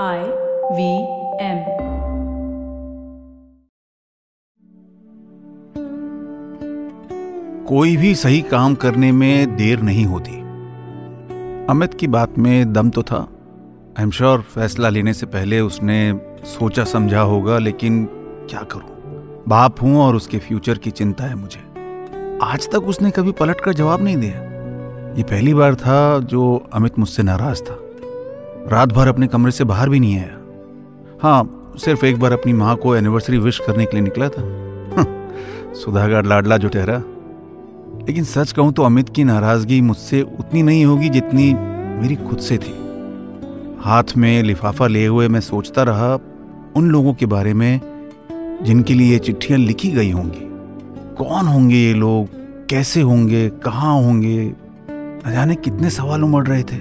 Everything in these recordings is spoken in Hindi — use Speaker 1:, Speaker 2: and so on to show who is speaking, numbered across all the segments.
Speaker 1: I V M.
Speaker 2: कोई भी सही काम करने में देर नहीं होती। अमित की बात में दम तो था। आई एम श्योर फैसला लेने से पहले उसने सोचा समझा होगा, लेकिन क्या करूँ? बाप हूँ और उसके फ्यूचर की चिंता है मुझे। आज तक उसने कभी पलट कर जवाब नहीं दिया। ये पहली बार था जो अमित मुझसे नाराज़ था। रात भर अपने कमरे से बाहर भी नहीं आया। हाँ सिर्फ़ एक बार अपनी माँ को एनिवर्सरी विश करने के लिए निकला था। सुधागर लाडला जो ठहरा। लेकिन सच कहूँ तो अमित की नाराज़गी मुझसे उतनी नहीं होगी जितनी मेरी खुद से थी। हाथ में लिफाफा लिए हुए मैं सोचता रहा उन लोगों के बारे में जिनके लिए ये चिट्ठियाँ लिखी गई होंगी। कौन होंगे ये लोग? कैसे होंगे? कहाँ होंगे? न जाने कितने सवाल उमड़ रहे थे।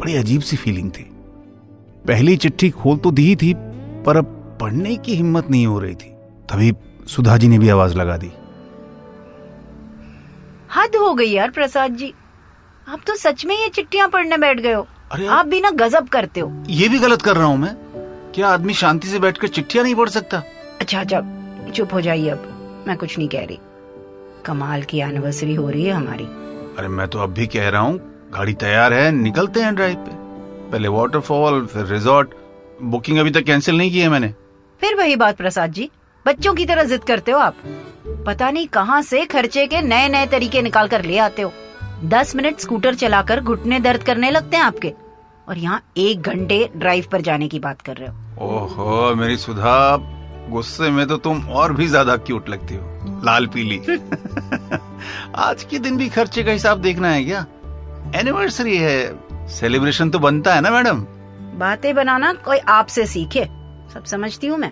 Speaker 2: बड़ी अजीब सी फीलिंग थी। पहली चिट्ठी खोल तो दी थी पर अब पढ़ने की हिम्मत नहीं हो रही थी। तभी सुधा जी ने भी आवाज़ लगा दी।
Speaker 3: हद हो गई यार प्रसाद जी। आप तो सच में ये चिट्ठियाँ पढ़ने बैठ गए हो।
Speaker 2: अरे
Speaker 3: आप भी ना गजब करते हो।
Speaker 2: ये भी गलत कर रहा हूँ मैं। क्या आदमी शांति से बैठकर चिट्ठियाँ नहीं पढ़ सकता?
Speaker 3: अच्छा अच्छा चुप हो जाइए अब। मैं कुछ नहीं कह रही। कमाल की एनिवर्सरी हो रही है हमारी।
Speaker 2: अरे मैं तो अब भी कह रहा हूँ गाड़ी तैयार है निकलते हैं ड्राइव पे। पहले वाटरफॉल फिर रिजॉर्ट बुकिंग अभी तक कैंसिल नहीं की है मैंने।
Speaker 3: फिर वही बात प्रसाद जी। बच्चों की तरह जिद करते हो आप। पता नहीं कहाँ से खर्चे के नए नए तरीके निकाल कर ले आते हो। दस मिनट स्कूटर चलाकर घुटने दर्द करने लगते हैं आपके। और यहाँ एक घंटे ड्राइव पर जाने की बात कर रहे हो।
Speaker 2: ओहो मेरी सुधा गुस्से में तो तुम और भी ज़्यादा क्यूट लगती हो। लाल पीली। आज के दिन भी खर्चे का हिसाब देखना है क्या? एनिवर्सरी है। सेलिब्रेशन तो बनता है ना मैडम?
Speaker 3: बातें बनाना कोई आपसे सीखे सब समझती हूँ मैं।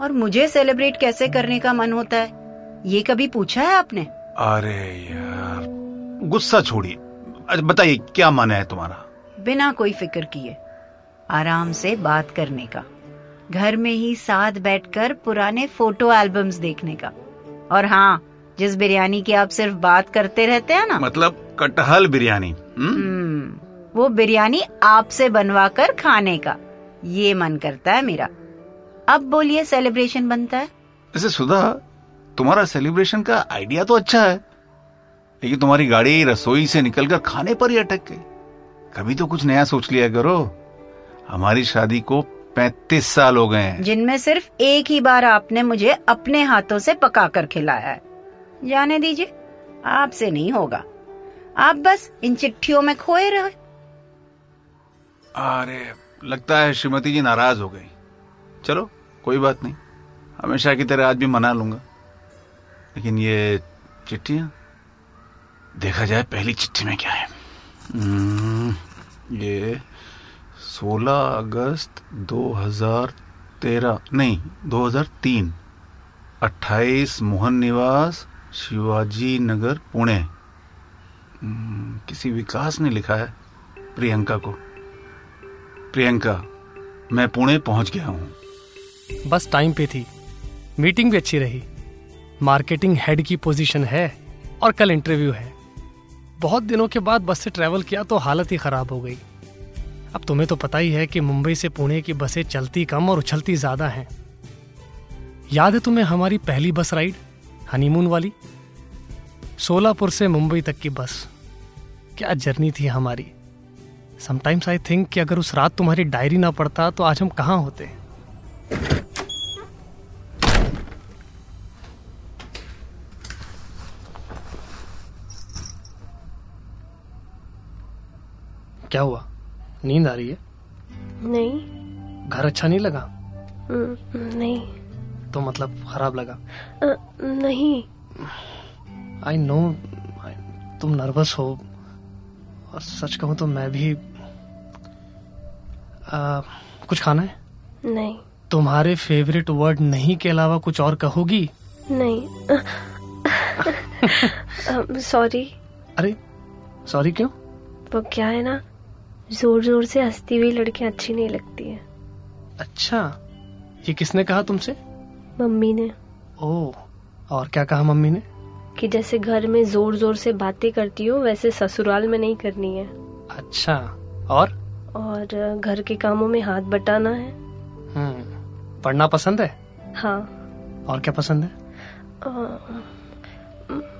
Speaker 3: और मुझे सेलिब्रेट कैसे करने का मन होता है ये कभी पूछा है आपने?
Speaker 2: अरे यार गुस्सा छोड़िए। अच्छा बताइए क्या मन है तुम्हारा?
Speaker 3: बिना कोई फ़िक्र किए आराम से बात करने का। घर में ही साथ बैठकर पुराने फ़ोटो एल्बम्स देखने का। और हाँ जिस बिरयानी की आप सिर्फ़ बात करते रहते हैं ना।
Speaker 2: मतलब कटहल बिरयानी हम्म?
Speaker 3: हम्म, वो बिरयानी आपसे बनवा कर खाने का। ये मन करता है मेरा। अब बोलिए सेलिब्रेशन बनता है?
Speaker 2: वैसे सुधा तुम्हारा सेलिब्रेशन का आइडिया तो अच्छा है लेकिन तुम्हारी गाड़ी रसोई से निकलकर खाने पर ही अटक गई। कभी तो कुछ नया सोच लिया करो। हमारी शादी को पैंतीस साल हो गए हैं।
Speaker 3: जिनमें सिर्फ़ एक ही बार आपने मुझे अपने हाथों से पका कर खिलाया है। जाने दीजिए आपसे नहीं होगा। आप बस इन चिट्ठियों में खोए रहे।
Speaker 2: अरे लगता है श्रीमती जी नाराज़ हो गई। चलो कोई बात नहीं। हमेशा की तरह आज भी मना लूँगा। लेकिन ये चिट्ठियाँ? देखा जाए पहली चिट्ठी में क्या है। हम्म, ये 16 अगस्त 2013 नहीं 2003 28 मोहन निवास शिवाजी नगर पुणे। हम्म, किसी विकास ने लिखा है प्रियंका को। प्रियंका, मैं पुणे पहुँच गया हूँ।
Speaker 4: बस टाइम पे थी। मीटिंग भी अच्छी रही। मार्केटिंग हेड की पोजीशन है और कल इंटरव्यू है। बहुत दिनों के बाद बस से ट्रैवल किया तो हालत ही खराब हो गई। अब तुम्हें तो पता ही है कि मुंबई से पुणे की बसें चलती कम और उछलती ज़्यादा हैं। याद है तुम्हें हमारी पहली बस राइड, हनीमून वाली? सोलापुर से मुंबई तक की बस। क्या जर्नी थी हमारी। समटाइम्स आई थिंक कि अगर उस रात तुम्हारी डायरी ना पढ़ता तो आज हम कहाँ होते? क्या हुआ? नींद आ रही है?
Speaker 5: नहीं।
Speaker 4: घर अच्छा नहीं लगा?
Speaker 5: हम्म, नहीं।
Speaker 4: तो मतलब खराब लगा?
Speaker 5: अ, नहीं।
Speaker 4: आई नो तुम नर्वस हो। और सच कहूँ तो मैं भी आ, कुछ खाना है?
Speaker 5: नहीं।
Speaker 4: तुम्हारे फेवरेट वर्ड नहीं के अलावा कुछ और कहोगी?
Speaker 5: नहीं। सॉरी
Speaker 4: अरे सॉरी क्यों?
Speaker 5: वो क्या है ना ज़ोर ज़ोर से हंसती हुई लड़कियाँ अच्छी नहीं लगती है।
Speaker 4: अच्छा ये किसने कहा तुमसे?
Speaker 5: मम्मी ने।
Speaker 4: ओ और क्या कहा मम्मी ने?
Speaker 5: कि जैसे घर में ज़ोर ज़ोर से बातें करती हो वैसे ससुराल में नहीं करनी है।
Speaker 4: अच्छा और?
Speaker 5: और घर के कामों में हाथ बटाना है।
Speaker 4: हम्म पढ़ना पसंद है?
Speaker 5: हाँ।
Speaker 4: और क्या पसंद है?
Speaker 5: अ,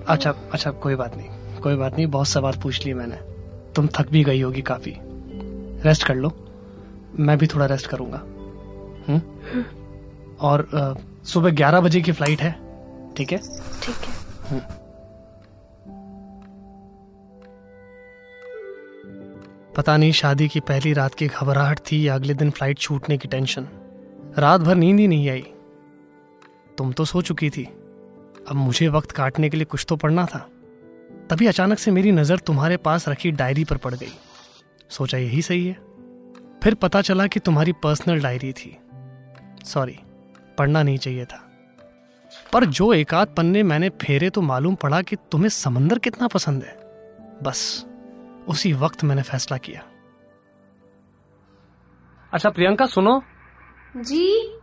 Speaker 4: अच्छा अच्छा कोई बात नहीं कोई बात नहीं बहुत सवाल पूछ लिए मैंने। तुम थक भी गई होगी काफ़ी। रेस्ट कर लो मैं भी थोड़ा रेस्ट करूँगा। हम्म? और अ, सुबह ग्यारह बजे की फ़्लाइट है ठीक है?
Speaker 5: ठीक है।
Speaker 4: पता नहीं शादी की पहली रात की घबराहट थी या अगले दिन फ़्लाइट छूटने की टेंशन रात भर नींद ही नहीं आई। तुम तो सो चुकी थी। अब मुझे वक्त काटने के लिए कुछ तो पढ़ना था। तभी अचानक से मेरी नज़र तुम्हारे पास रखी डायरी पर पड़ गई। सोचा यही सही है। फिर पता चला कि तुम्हारी पर्सनल डायरी थी। सॉरी पढ़ना नहीं चाहिए था। पर जो एकाध पन्ने मैंने फेरे तो मालूम पड़ा कि तुम्हें समंदर कितना पसंद है। बस। उसी वक्त मैंने फैसला किया। अच्छा प्रियंका सुनो।
Speaker 5: जी?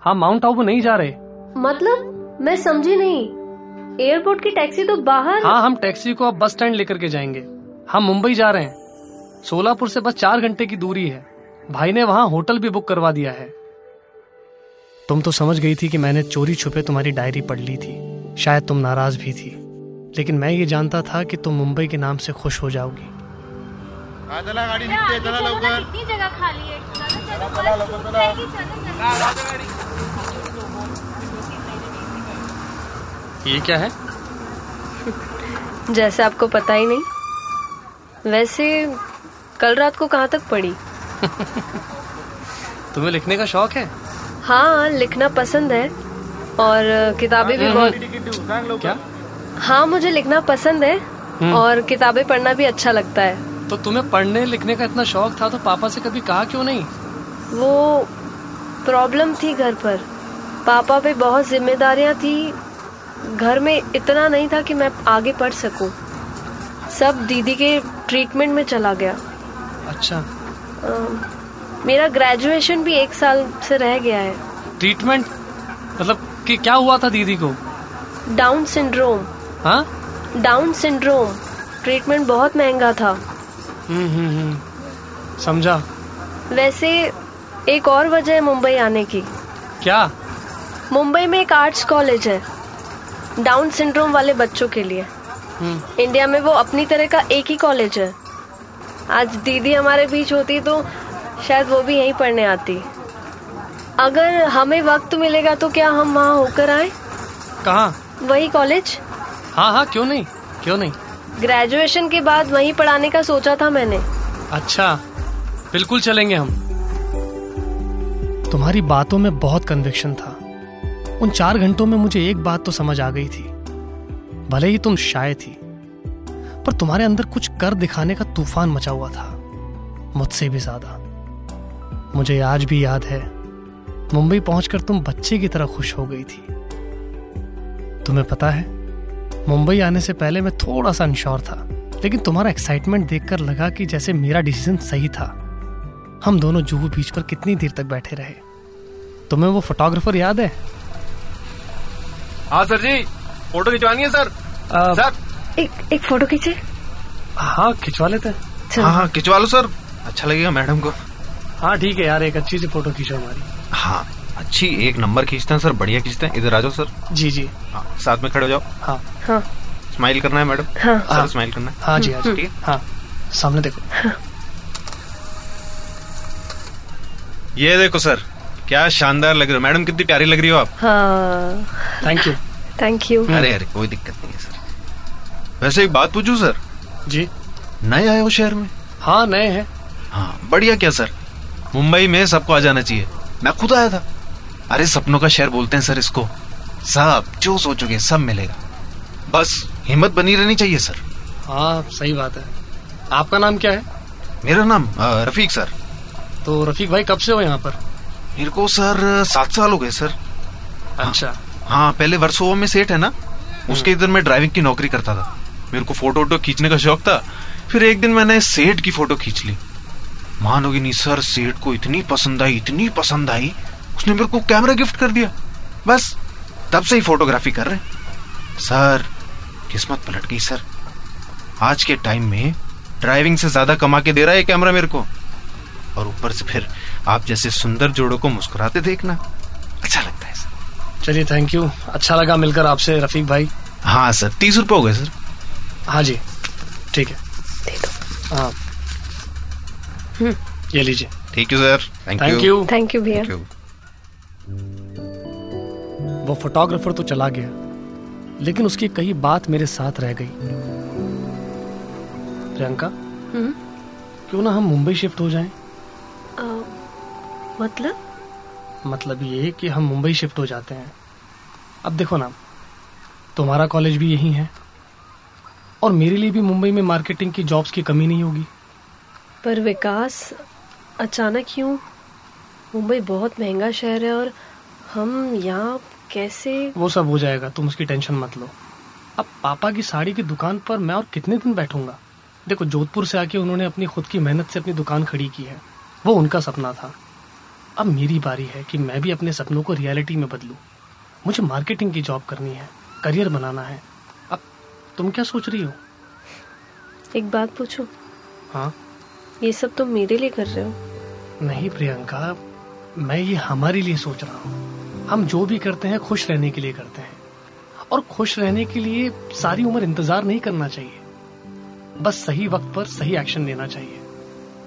Speaker 4: हाँ माउंट आबू नहीं जा रहे।
Speaker 5: मतलब? मैं समझी नहीं। एयरपोर्ट की टैक्सी तो बाहर?
Speaker 4: हाँ हम टैक्सी को अब बस स्टैंड लेकर के जाएँगे। हम मुंबई जा रहे हैं। सोलापुर से बस चार घंटे की दूरी है। भाई ने वहाँ होटल भी बुक करवा दिया है। तुम तो समझ गई थी कि मैंने चोरी छुपे तुम्हारी डायरी पढ़ ली थी। शायद तुम नाराज़ भी थी। लेकिन मैं ये जानता था कि तुम मुंबई के नाम से खुश हो जाओगी।
Speaker 6: हा? चला गाडी निघते चला लवकर
Speaker 7: खाली है चलो जाएगी, चलो चलो
Speaker 4: ये क्या है?
Speaker 5: जैसे आपको पता ही नहीं वैसे कल रात को कहाँ तक पढ़ी
Speaker 4: तुम्हें लिखने का शौक है?
Speaker 5: हाँ लिखना पसंद है और किताबें भी बहुत
Speaker 6: तिकीट सांग लवकर
Speaker 4: क्या?
Speaker 5: हाँ मुझे लिखना पसंद है और किताबें पढ़ना भी अच्छा लगता है।
Speaker 4: तो तुम्हें पढ़ने लिखने का इतना शौक था तो पापा से कभी कहा क्यों नहीं?
Speaker 5: वो प्रॉब्लम थी घर पर। पापा पे बहुत जिम्मेदारियाँ थी। घर में इतना नहीं था कि मैं आगे पढ़ सकूँ। सब दीदी के ट्रीटमेंट में चला गया।
Speaker 4: अच्छा।
Speaker 5: अम, मेरा ग्रेजुएशन भी एक साल से रह गया है।
Speaker 4: ट्रीटमेंट मतलब कि क्या हुआ था दीदी को?
Speaker 5: डाउन सिंड्रोम
Speaker 4: हाँ?
Speaker 5: डाउन सिंड्रोम ट्रीटमेंट बहुत महँगा था।
Speaker 4: समझा।
Speaker 5: वैसे एक और वजह है मुंबई आने की।
Speaker 4: क्या?
Speaker 5: मुंबई में एक आर्ट्स कॉलेज है डाउन सिंड्रोम वाले बच्चों के लिए।
Speaker 4: हम्म।
Speaker 5: इंडिया में वो अपनी तरह का एक ही कॉलेज है। आज दीदी हमारे बीच होती तो शायद वो भी यहीं पढ़ने आती। अगर हमें वक्त मिलेगा तो क्या हम वहाँ होकर आए?
Speaker 4: कहाँ?
Speaker 5: वही कॉलेज
Speaker 4: हाँ हाँ क्यों नहीं? क्यों नहीं?
Speaker 5: ग्रेजुएशन के बाद वहीं पढ़ाने का सोचा था मैंने।
Speaker 4: अच्छा बिल्कुल चलेंगे हम। तुम्हारी बातों में बहुत कन्विक्शन था। उन चार घंटों में मुझे एक बात तो समझ आ गई थी। भले ही तुम शाय थी, पर तुम्हारे अंदर कुछ कर दिखाने का तूफ़ान मचा हुआ था। मुझसे भी ज़्यादा। मुझे आज भी याद है, मुंबई पहुंचकर तुम बच्चे की तरह खुश हो गई थी। तुम्हें पता है मुंबई आने से पहले मैं थोड़ा सा अनश्योर था लेकिन तुम्हारा एक्साइटमेंट देखकर लगा कि जैसे मेरा डिसीज़न सही था। हम दोनों जुहू बीच पर कितनी देर तक बैठे रहे। तुम्हें वो फोटोग्राफर याद है?
Speaker 6: हाँ सर जी। फ़ोटो खिंचवानी है सर।
Speaker 4: आ,
Speaker 6: सर।
Speaker 5: एक एक फ़ोटो खींचे।
Speaker 4: हाँ खिंचवा लेते हैं।
Speaker 6: हाँ हाँ खिंचवा लो सर। अच्छा लगेगा मैडम को।
Speaker 4: हाँ ठीक है यार एक अच्छी सी फ़ोटो खींचो हमारी।
Speaker 6: हाँ। अच्छी एक नंबर खींचते हैं सर बढ़िया खींचते हैं। इधर आ जाओ सर।
Speaker 4: जी जी।
Speaker 6: हाँ साथ में खड़े हो जाओ।
Speaker 4: हाँ।
Speaker 5: हाँ।
Speaker 6: स्माइल करना है मैडम।
Speaker 5: हाँ।
Speaker 6: सर स्माइल करना है।
Speaker 4: हाँ जी हाँ जी।
Speaker 6: ठीक है।
Speaker 4: हाँ। सामने देखो।
Speaker 6: ये देखो सर क्या शानदार लग रही हो। मैडम कितनी प्यारी लग रही हो आप।
Speaker 5: हाँ।
Speaker 4: थैंक यू
Speaker 5: थैंक यू
Speaker 6: अरे अरे कोई दिक्कत नहीं है सर। वैसे एक बात पूछूँ सर।
Speaker 4: जी।
Speaker 6: नए आए हो शहर में?
Speaker 4: हाँ नए हैं।
Speaker 6: हाँ बढ़िया क्या सर? मुंबई में सबको आ जाना चाहिए। मैं खुद आया था। अरे सपनों का शहर बोलते हैं सर इसको। सब जो सोचोगे सब मिलेगा। बस हिम्मत बनी रहनी चाहिए सर।
Speaker 4: हाँ सही बात है। आपका नाम क्या है?
Speaker 6: मेरा नाम रफीक सर।
Speaker 4: तो रफीक भाई कब से हो यहाँ पर?
Speaker 6: मेरे को सर सात साल हो गए सर।
Speaker 4: अच्छा।
Speaker 6: हाँ पहले वर्सोवा में सेठ है ना? उसके इधर मैं ड्राइविंग की नौकरी करता था। मेरे को फ़ोटो वोटो खींचने का शौक था। फिर एक दिन मैंने सेठ की फ़ोटो खींच ली। मानोगे नहीं सर सेठ को इतनी पसंद आई इतनी पसंद आई। उसने मेरे को कैमरा गिफ्ट कर दिया। बस तब से ही फोटोग्राफी कर रहे हैं। सर किस्मत पलट गई सर। आज के टाइम में ड्राइविंग से ज़्यादा कमा के दे रहा है कैमरा मेरे को। और ऊपर से फिर आप जैसे सुंदर जोड़ों को मुस्कुराते देखना। अच्छा लगता है सर।
Speaker 4: चलिए थैंक यू अच्छा लगा मिलकर आपसे रफीक भाई।
Speaker 6: हाँ सर। तीस रुपये हो गए सर।
Speaker 4: हाँ जी। ठीक है। हाँ। ये लीजिए।
Speaker 6: Thank you sir thank
Speaker 4: thank you
Speaker 5: thank you भैया।
Speaker 4: वो फोटोग्राफर तो चला गया लेकिन उसकी कई बात मेरे साथ रह गई। प्रियंका?
Speaker 5: हम्म?
Speaker 4: क्यों ना हम मुंबई शिफ्ट हो जाएँ?
Speaker 5: अ, मतलब?
Speaker 4: मतलब ये कि हम मुंबई शिफ्ट हो जाते हैं। अब देखो ना तुम्हारा कॉलेज भी यही है और मेरे लिए भी मुंबई में मार्केटिंग की जॉब्स की कमी नहीं होगी।
Speaker 5: पर विकास अचानक क्यों? मुंबई बहुत महँगा शहर है और हम यहाँ कैसे?
Speaker 4: वो सब हो जाएगा तुम उसकी टेंशन मत लो। अब पापा की साड़ी की दुकान पर मैं और कितने दिन बैठूँगा? देखो जोधपुर से आके उन्होंने अपनी खुद की मेहनत से अपनी दुकान खड़ी की है। वो उनका सपना था। अब मेरी बारी है कि मैं भी अपने सपनों को रियलिटी में बदलूं। मुझे मार्केटिंग की जॉब करनी है करियर बनाना है। अब तुम क्या सोच रही हो?
Speaker 5: एक बात पूछो?
Speaker 4: हाँ?
Speaker 5: ये सब तुम मेरे लिए कर रहे हो?
Speaker 4: नहीं प्रियंका मैं ये हमारे लिए सोच रहा हूँ। हम जो भी करते हैं खुश रहने के लिए करते हैं। और खुश रहने के लिए सारी उम्र इंतज़ार नहीं करना चाहिए। बस सही वक्त पर सही एक्शन लेना चाहिए।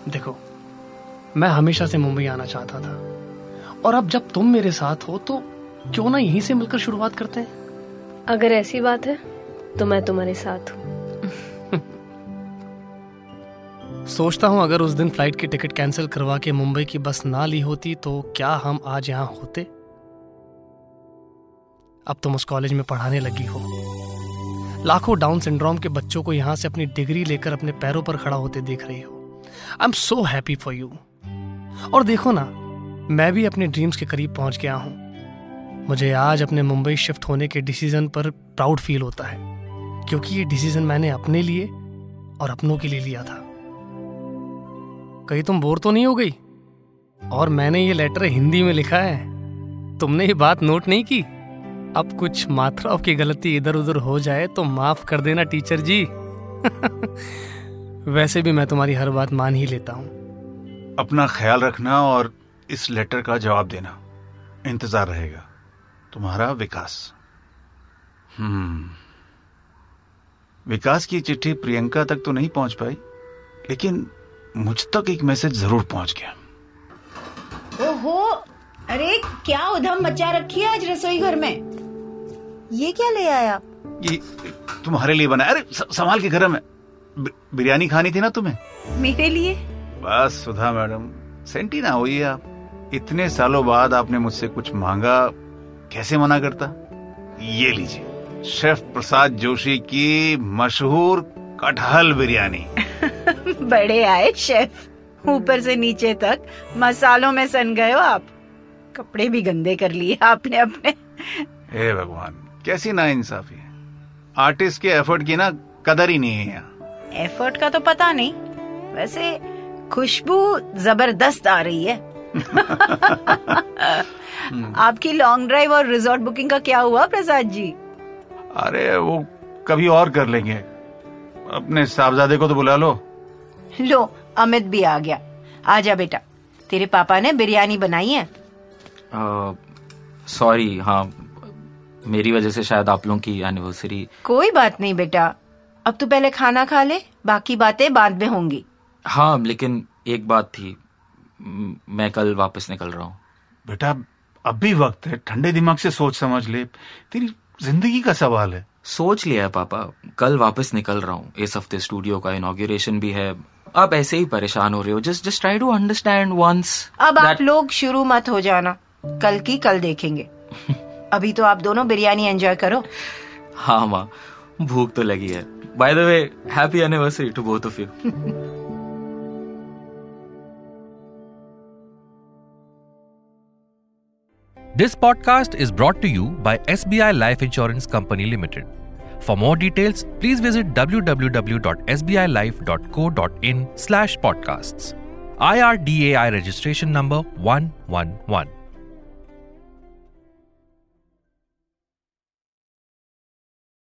Speaker 4: देखो मैं हमेशा से मुंबई आना चाहता था। और अब जब तुम मेरे साथ हो तो क्यों ना यहीं से मिलकर शुरुआत करते हैं?
Speaker 5: अगर ऐसी बात है तो मैं तुम्हारे साथ हूँ।
Speaker 4: सोचता हूँ अगर उस दिन फ़्लाइट की टिकट कैंसिल करवा के मुंबई की बस ना ली होती तो क्या हम आज यहाँ होते? अब तुम उस कॉलेज में पढ़ाने लगी हो। लाखों डाउन सिंड्रोम के बच्चों को यहाँ से अपनी डिग्री लेकर अपने पैरों पर खड़ा होते देख रही हो। I am so happy for you और देखो ना, मैं भी अपने ड्रीम्स के करीब पहुँच गया हूँ। मुझे आज अपने मुंबई शिफ्ट होने के डिसीज़न पर प्राउड फील होता है, क्योंकि ये डिसीज़न मैंने अपने लिए और अपनों के लिए लिया था। कहीं तुम बोर तो नहीं हो गई? और मैंने ये लेटर हिंदी में लिखा है। तुमने ये बात नोट नहीं की? अब कुछ मात्राओं की गलती इधर उधर हो जाए तो माफ़ कर देना टीचर जी। वैसे भी मैं तुम्हारी हर बात मान ही लेता हूँ।
Speaker 2: अपना ख्याल रखना और इस लेटर का जवाब देना। इंतज़ार रहेगा। तुम्हारा विकास। हम्म। विकास की चिट्ठी प्रियंका तक तो नहीं पहुँच पाई लेकिन मुझ तक एक मैसेज ज़रूर पहुँच गया।
Speaker 3: ओहो! अरे क्या उधम मचा रखी है आज रसोई घर में? ये क्या ले आया
Speaker 2: ये तुम्हारे लिए बना अरे संभाल के गरम है बिरयानी खानी थी ना तुम्हें?
Speaker 3: मेरे लिए?
Speaker 2: बस सुधा मैडम सेंटी ना होइए आप। इतने सालों बाद आपने मुझसे कुछ मांगा कैसे मना करता? ये लीजिए शेफ प्रसाद जोशी की मशहूर कटहल बिरयानी।
Speaker 3: बड़े आए शेफ। ऊपर से नीचे तक। मसालों में सन गए हो आप। कपड़े भी गंदे कर लिए आपने अपने।
Speaker 2: हे भगवान कैसी ना इंसाफी है? आर्टिस्ट के एफर्ट की ना कदर ही नहीं है यहाँ।
Speaker 3: एफर्ट का तो पता नहीं। वैसे खुशबू ज़बरदस्त आ रही है। आपकी लॉन्ग ड्राइव और रिजॉर्ट बुकिंग का क्या हुआ प्रसाद जी?
Speaker 2: अरे वो कभी और कर लेंगे। अपने साहबजादे को तो बुला लो।
Speaker 3: लो अमित भी आ गया। आ जा बेटा तेरे पापा ने बिरयानी बनाई है?
Speaker 8: सॉरी हाँ मेरी वजह से शायद आप लोगों की एनिवर्सरी
Speaker 3: कोई बात नहीं बेटा। अब तू पहले खाना खा ले बाकी बातें बाद में होंगी।
Speaker 8: हाँ लेकिन एक बात थी। मैं कल वापस निकल रहा हूँ।
Speaker 2: बेटा अब भी वक्त है। ठंडे दिमाग से सोच समझ ले। तेरी ज़िंदगी का सवाल है।
Speaker 8: सोच लिया है पापा। कल वापस निकल रहा हूँ। इस हफ़्ते स्टूडियो का इनॉग्रेशन भी है। आप ऐसे ही परेशान हो रहे हो। Just just try to understand once
Speaker 3: अब आप लोग शुरू मत हो जाना। कल की कल देखेंगे। अभी तो आप दोनों बिरयानी एंजॉय करो।
Speaker 8: हाँ माँ। भूख तो लगी है। By the way happy anniversary to both of you
Speaker 9: this podcast is brought to you by S life insurance company limited for more details please visit W W W dot S B I life